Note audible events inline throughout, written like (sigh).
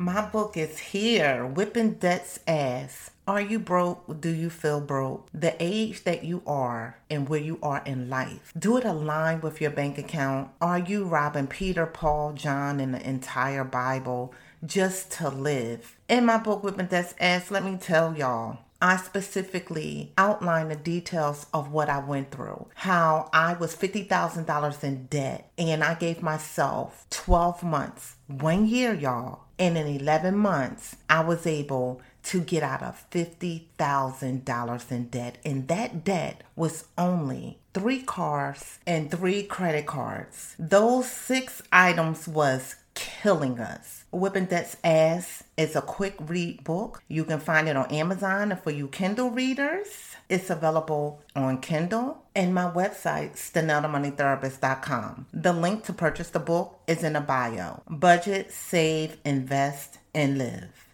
My book is here, Whipping Debt's Ass. Are you broke? Do you feel broke? The age that you are and where you are in life. Do it align with your bank account? Are you robbing Peter, Paul, John, and the entire Bible just to live? In my book, Whipping Debt's Ass, let me tell y'all. I specifically outline the details of what I went through. How I was $50,000 in debt and I gave myself 12 months, one year, y'all. And in 11 months, I was able to get out of $50,000 in debt. And that debt was only three cars and three credit cards. Those six items was killing us. Whipping Debt's Ass is a quick read book. You can find it on Amazon for you Kindle readers. It's available on Kindle and my website, StaneldaMoneyTherapist.com. The link to purchase the book is in the bio. Budget, save, invest, and live.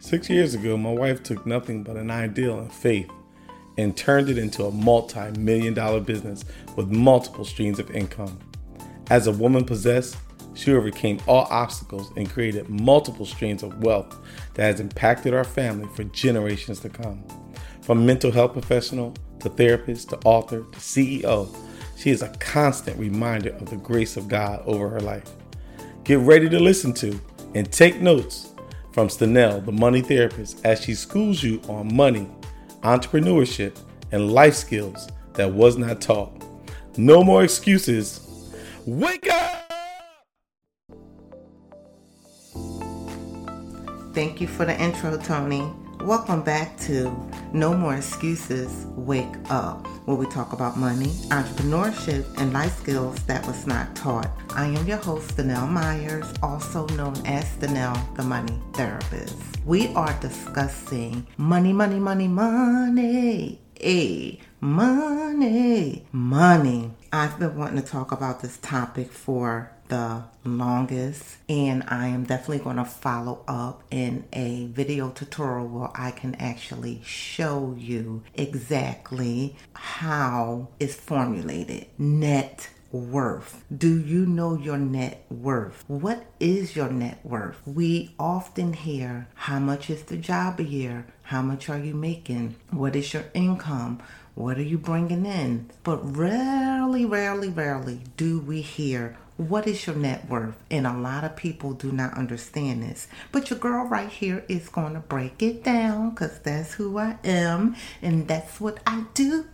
Six years ago, my wife took nothing but an ideal and faith and turned it into a multi million dollar business with multiple streams of income. As a woman possessed, she overcame all obstacles and created multiple streams of wealth that has impacted our family for generations to come. From mental health professional to therapist to author to CEO, she is a constant reminder of the grace of God over her life. Get ready to listen to and take notes from Stanell, the money therapist, as she schools you on money, entrepreneurship, and life skills that was not taught. No more excuses. Wake up! Thank you for the intro, Tony. Welcome back to No More Excuses, Wake Up, where we talk about money, entrepreneurship, and life skills that was not taught. I am your host, Stanell Myers, also known as Stanell, the Money Therapist. We are discussing money, money, money, money. Hey, money, money. I've been wanting to talk about this topic for the longest and I am definitely going to follow up in a video tutorial where I can actually show you exactly how it's formulated. Net worth. Do you know your net worth? What is your net worth? We often hear how much is the job a year? How much are you making? What is your income? What are you bringing in? But rarely, rarely, rarely do we hear what is your net worth? And a lot of people do not understand this. But your girl right here is going to break it down because that's who I am and that's what I do.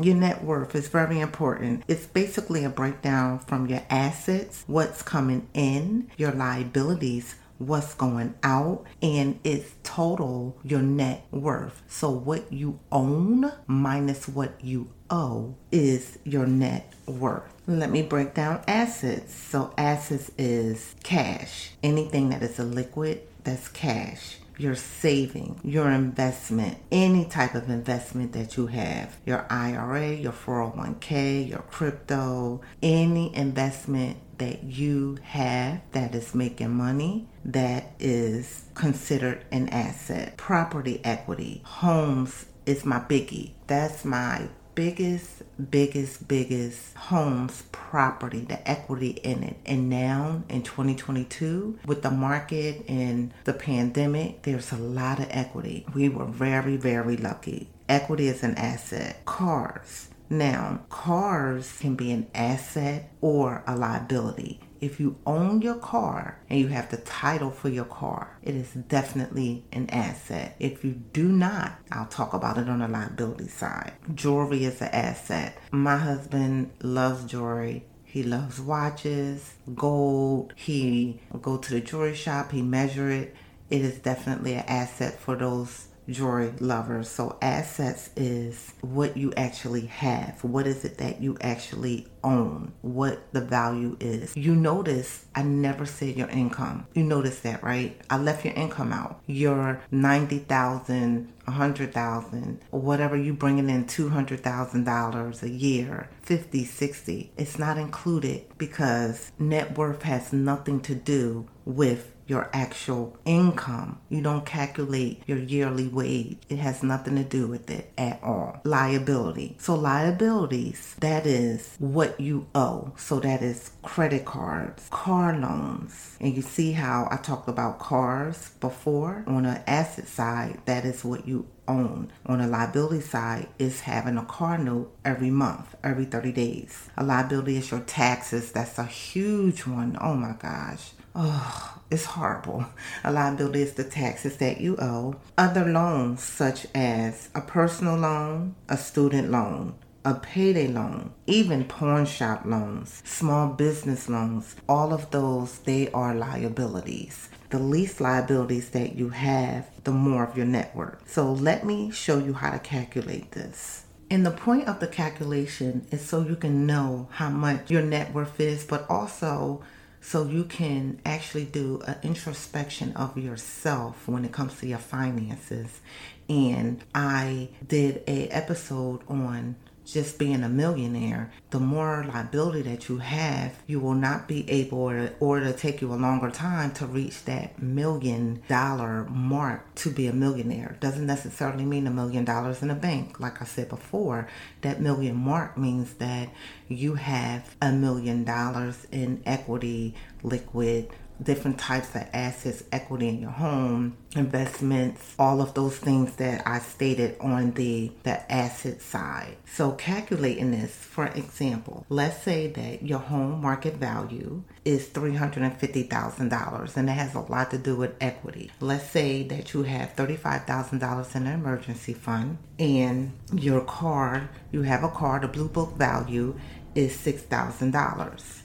Your net worth is very important. It's basically a breakdown from your assets, what's coming in, your liabilities, what's going out and it's total your net worth. So what you own minus what you owe is your net worth. Let me break down assets. So assets is cash. Anything that is a liquid, that's cash your saving, your investment, any type of investment that you have, your IRA, your 401k, your crypto, any investment that you have that is making money that is considered an asset. Property equity, homes is my biggie. That's my biggest, biggest, biggest homes property, the equity in it. And now in 2022, with the market and the pandemic, there's a lot of equity. We were very, very lucky. Equity is an asset. Cars. Now, cars can be an asset or a liability. If you own your car and you have the title for your car, it is definitely an asset. If you do not, I'll talk about it on the liability side. Jewelry is an asset. My husband loves jewelry. He loves watches, gold. He go to the jewelry shop, he measure it. It is definitely an asset for those jewelry lovers. So assets is what you actually have. What is it that you actually own? What the value is. You notice I never said your income. You notice that, right? I left your income out. Your 90,000, 100,000, whatever you bringing in $200,000 a year, 50, 60. It's not included because net worth has nothing to do with your actual income. You don't calculate your yearly wage. It has nothing to do with it at all. Liability. So, liabilities, that is what you owe. So, that is credit cards, car loans. And you see how I talked about cars before? On the asset side, that is what you own. On the liability side is having a car note every month, every 30 days. A liability is your taxes. That's a huge one. Oh my gosh. Oh, it's horrible. A liability is the taxes that you owe. Other loans, such as a personal loan, a student loan, a payday loan, even pawn shop loans, small business loans, all of those, they are liabilities. The least liabilities that you have, the more of your net worth. So let me show you how to calculate this. And the point of the calculation is so you can know how much your net worth is, but also so you can actually do an introspection of yourself when it comes to your finances. And I did a episode on just being a millionaire, the more liability that you have, you will not be able or, or to take you a longer time to reach that million dollar mark to be a millionaire. Doesn't necessarily mean a million dollars in a bank. Like I said before, that million mark means that you have a million dollars in equity, liquid different types of assets, equity in your home, investments, all of those things that I stated on the, the asset side. So calculating this, for example, let's say that your home market value is $350,000 and it has a lot to do with equity. Let's say that you have $35,000 in an emergency fund and your car, you have a car, the blue book value is $6,000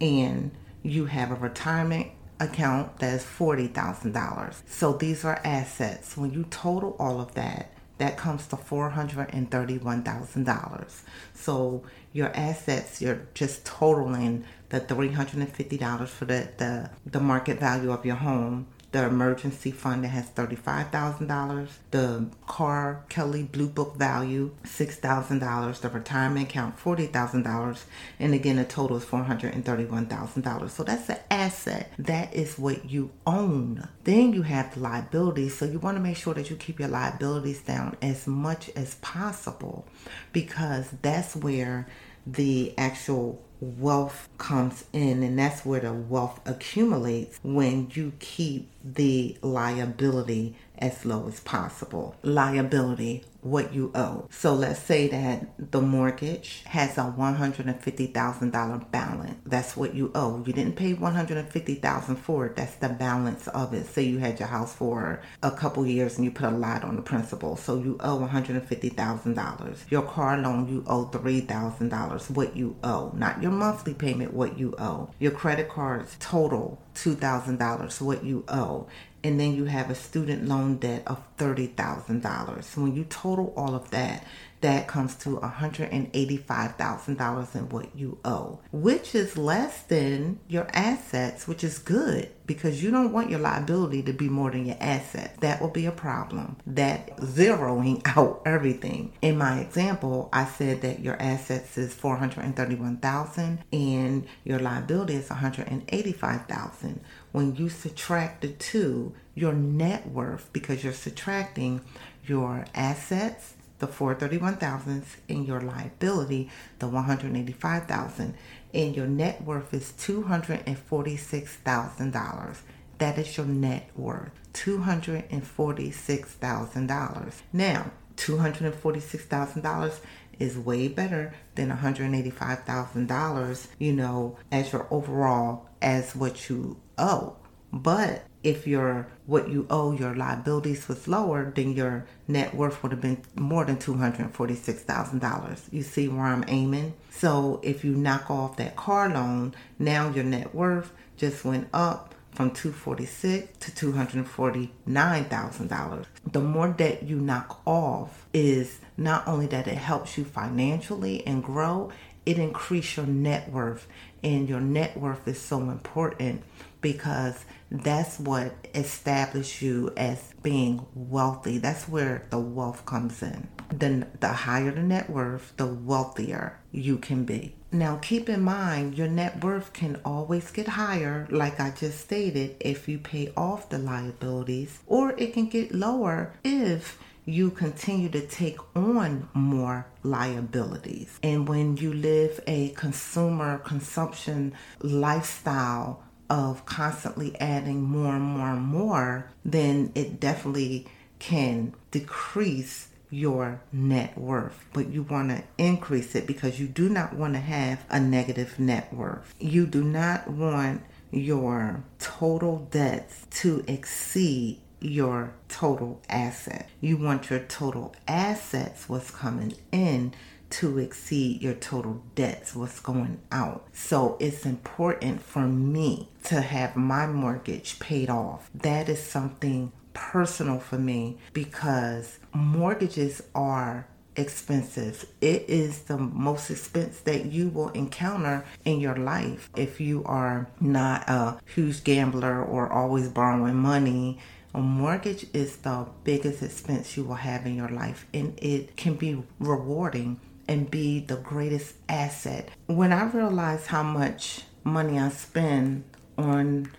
and you have a retirement account that's $40,000. So these are assets. When you total all of that, that comes to $431,000. So your assets, you're just totaling the $350 for the, the, the market value of your home the emergency fund that has $35,000, the car Kelly Blue Book value $6,000, the retirement account $40,000, and again the total is $431,000. So that's an asset. That is what you own. Then you have the liabilities. So you want to make sure that you keep your liabilities down as much as possible because that's where the actual wealth comes in and that's where the wealth accumulates when you keep the liability as low as possible. Liability, what you owe. So let's say that the mortgage has a $150,000 balance. That's what you owe. You didn't pay 150,000 for it. That's the balance of it. Say you had your house for a couple years and you put a lot on the principal. So you owe $150,000. Your car loan, you owe $3,000. What you owe. Not your monthly payment, what you owe. Your credit cards total $2,000, what you owe and then you have a student loan debt of $30,000. So when you total all of that, that comes to $185,000 in what you owe, which is less than your assets, which is good because you don't want your liability to be more than your asset. That will be a problem. That zeroing (laughs) out everything. In my example, I said that your assets is 431,000 and your liability is 185,000 when you subtract the two, your net worth, because you're subtracting your assets, the 431,000 and your liability, the 185,000, and your net worth is $246,000. That is your net worth, $246,000. Now, $246,000 is way better than $185,000, you know, as your overall as what you owe. But if your what you owe your liabilities was lower, then your net worth would have been more than two hundred forty six thousand dollars. You see where I'm aiming? So if you knock off that car loan, now your net worth just went up from 246 to $249,000. The more debt you knock off is not only that it helps you financially and grow, it increase your net worth and your net worth is so important because that's what establishes you as being wealthy. That's where the wealth comes in. The, the higher the net worth, the wealthier you can be. Now, keep in mind, your net worth can always get higher, like I just stated, if you pay off the liabilities, or it can get lower if you continue to take on more liabilities. And when you live a consumer consumption lifestyle of constantly adding more and more and more, then it definitely can decrease your net worth, but you want to increase it because you do not want to have a negative net worth. You do not want your total debts to exceed your total asset. You want your total assets, what's coming in, to exceed your total debts, what's going out. So it's important for me to have my mortgage paid off. That is something personal for me because mortgages are expensive. It is the most expense that you will encounter in your life if you are not a huge gambler or always borrowing money a mortgage is the biggest expense you will have in your life, and it can be rewarding and be the greatest asset. When I realized how much money I spend on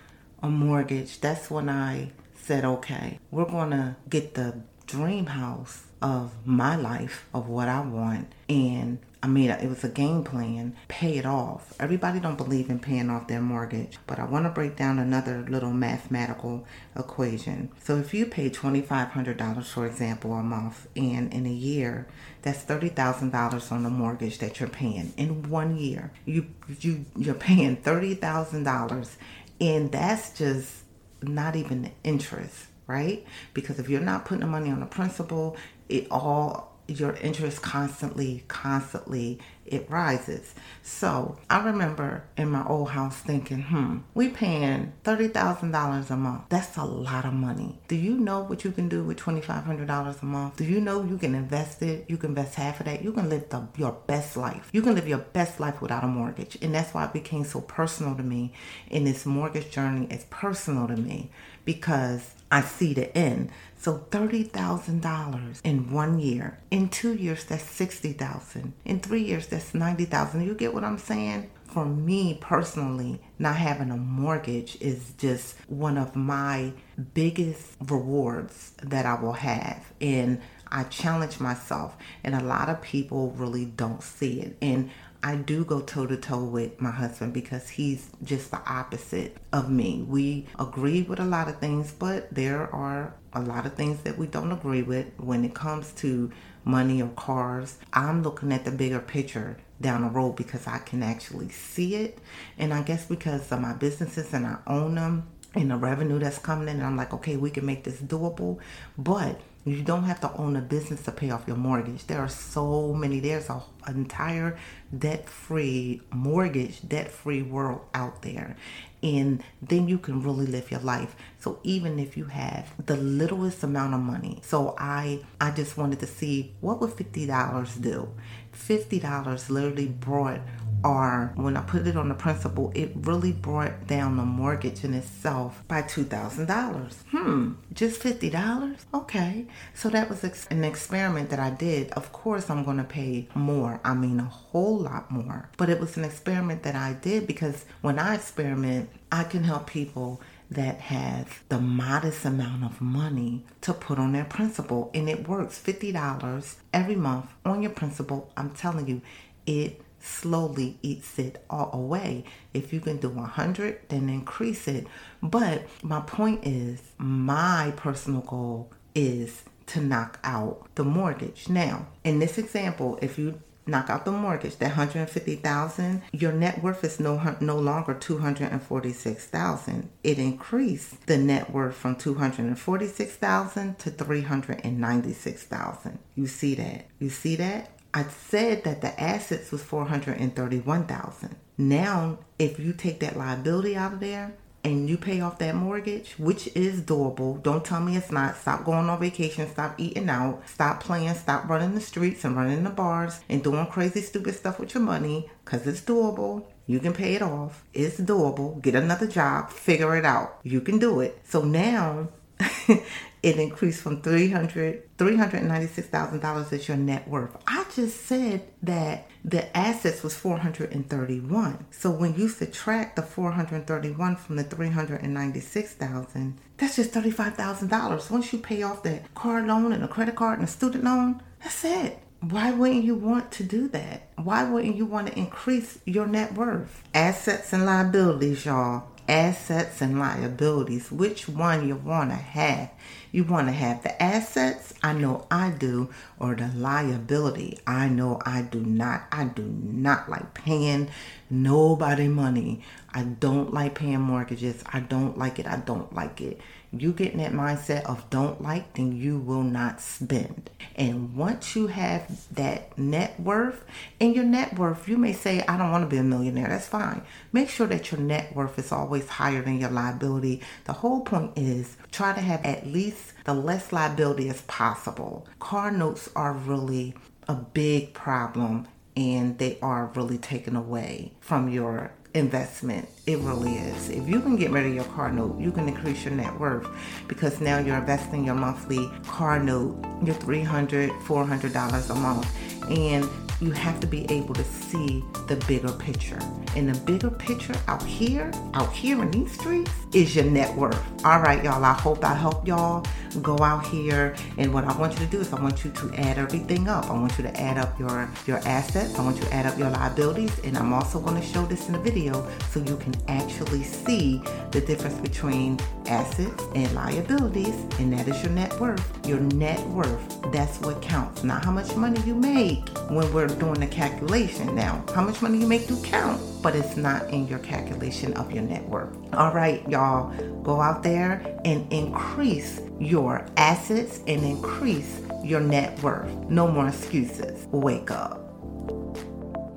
a mortgage, that's when I said, okay, we're going to get the dream house of my life, of what I want, and I a, it was a game plan, pay it off. Everybody don't believe in paying off their mortgage, but I want to break down another little mathematical equation. So if you pay $2,500, for example, a month, and in a year, that's $30,000 on the mortgage that you're paying in one year. You, you, you're paying $30,000 and that's just not even the interest, right? Because if you're not putting the money on the principal, it all your interest constantly, constantly, it rises. So I remember in my old house thinking, hmm, we paying $30,000 a month. That's a lot of money. Do you know what you can do with $2,500 a month? Do you know you can invest it? You can invest half of that. You can live the, your best life. You can live your best life without a mortgage. And that's why it became so personal to me. In this mortgage journey, it's personal to me because I see the end. So $30,000 in one year. In two years, that's 60000 In three years, that's 90000 You get what I'm saying? For me personally, not having a mortgage is just one of my biggest rewards that I will have. And I challenge myself, and a lot of people really don't see it. And I do go toe to toe with my husband because he's just the opposite of me. We agree with a lot of things, but there are a lot of things that we don't agree with when it comes to money or cars. I'm looking at the bigger picture down the road because I can actually see it. And I guess because of my businesses and I own them and the revenue that's coming in, I'm like, okay, we can make this doable. But you don't have to own a business to pay off your mortgage. There are so many, there's a, an entire debt free mortgage, debt free world out there. And then you can really live your life. So even if you have the littlest amount of money so i i just wanted to see what would $50 do $50 literally brought our, when I put it on the principal, it really brought down the mortgage in itself by $2,000. Hmm, just $50? Okay. So that was an experiment that I did. Of course, I'm going to pay more. I mean, a whole lot more. But it was an experiment that I did because when I experiment, I can help people that has the modest amount of money to put on their principal and it works $50 every month on your principal i'm telling you it slowly eats it all away. If you can do 100, then increase it. But my point is, my personal goal is to knock out the mortgage. Now, in this example, if you knock out the mortgage, that 150,000, your net worth is no no longer 246,000. It increased the net worth from 246,000 to 396,000. You see that? You see that? I said that the assets was 431,000. Now, if you take that liability out of there and you pay off that mortgage, which is doable, don't tell me it's not. Stop going on vacation, stop eating out, stop playing, stop running the streets and running the bars and doing crazy stupid stuff with your money cuz it's doable. You can pay it off. It's doable. Get another job. Figure it out. You can do it. So now (laughs) it increased from 300 $396,000 is your net worth. I just said that the assets was 431. So when you subtract the 431 from the 396,000, that's just $35,000. Once you pay off the car loan and a credit card and a student loan, that's it. Why wouldn't you want to do that? Why wouldn't you want to increase your net worth? Assets and liabilities, y'all. Assets and liabilities. Which one you want to have? You want to have the assets? I know I do. Or the liability? I know I do not. I do not like paying nobody money. I don't like paying mortgages. I don't like it. I don't like it you get in that mindset of don't like, then you will not spend. And once you have that net worth, and your net worth, you may say, I don't want to be a millionaire. That's fine. Make sure that your net worth is always higher than your liability. The whole point is try to have at least the less liability as possible. Car notes are really a big problem and they are really taken away from your investment. It really is. If you can get rid of your car note, you can increase your net worth because now you're investing your monthly car note, your $300, $400 a month. And you have to be able to see the bigger picture. And the bigger picture out here, out here in these streets, is your net worth. All right, y'all. I hope I helped y'all go out here. And what I want you to do is I want you to add everything up. I want you to add up your your assets. I want you to add up your liabilities. And I'm also going to show this in a video so you can actually see the difference between assets and liabilities. And that is your net worth. Your net worth. That's what counts. Not how much money you make when we're doing the calculation. Now, how much money you make do count, but it's not in your calculation of your net worth. All right, y'all, go out there and increase your assets and increase your net worth. No more excuses. Wake up.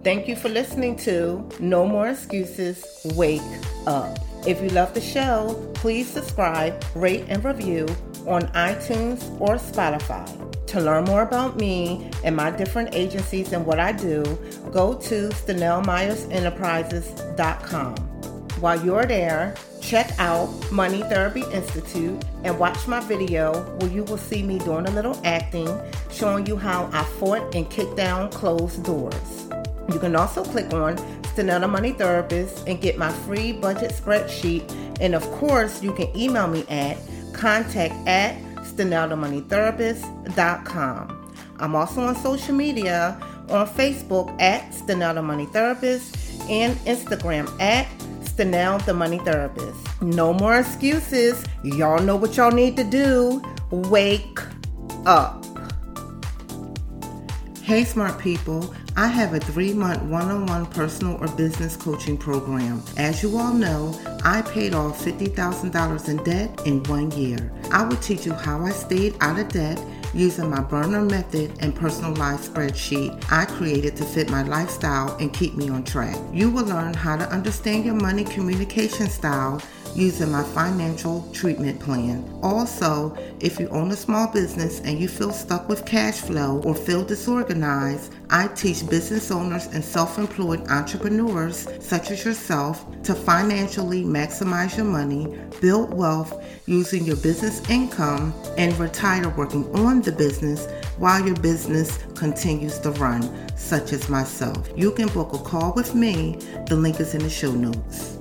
Thank you for listening to No More Excuses. Wake up. If you love the show, please subscribe, rate, and review on iTunes or Spotify. To learn more about me and my different agencies and what I do, go to StanelMyersEnterprises.com. While you're there, check out Money Therapy Institute and watch my video where you will see me doing a little acting, showing you how I fought and kicked down closed doors. You can also click on Stanella Money Therapist and get my free budget spreadsheet. And of course, you can email me at contact at StaneldaMoneyTherapist.com. I'm also on social media on Facebook at Stanella Money Therapist and Instagram at Stanell the Money Therapist. No more excuses. Y'all know what y'all need to do. Wake up. Hey, smart people. I have a three month one on one personal or business coaching program. As you all know, I paid off $50,000 in debt in one year. I will teach you how I stayed out of debt using my burner method and personalized spreadsheet I created to fit my lifestyle and keep me on track. You will learn how to understand your money communication style using my financial treatment plan. Also, if you own a small business and you feel stuck with cash flow or feel disorganized, I teach business owners and self employed entrepreneurs, such as yourself, to financially maximize your money, build wealth using your business income, and retire working on the business while your business continues to run, such as myself. You can book a call with me. The link is in the show notes.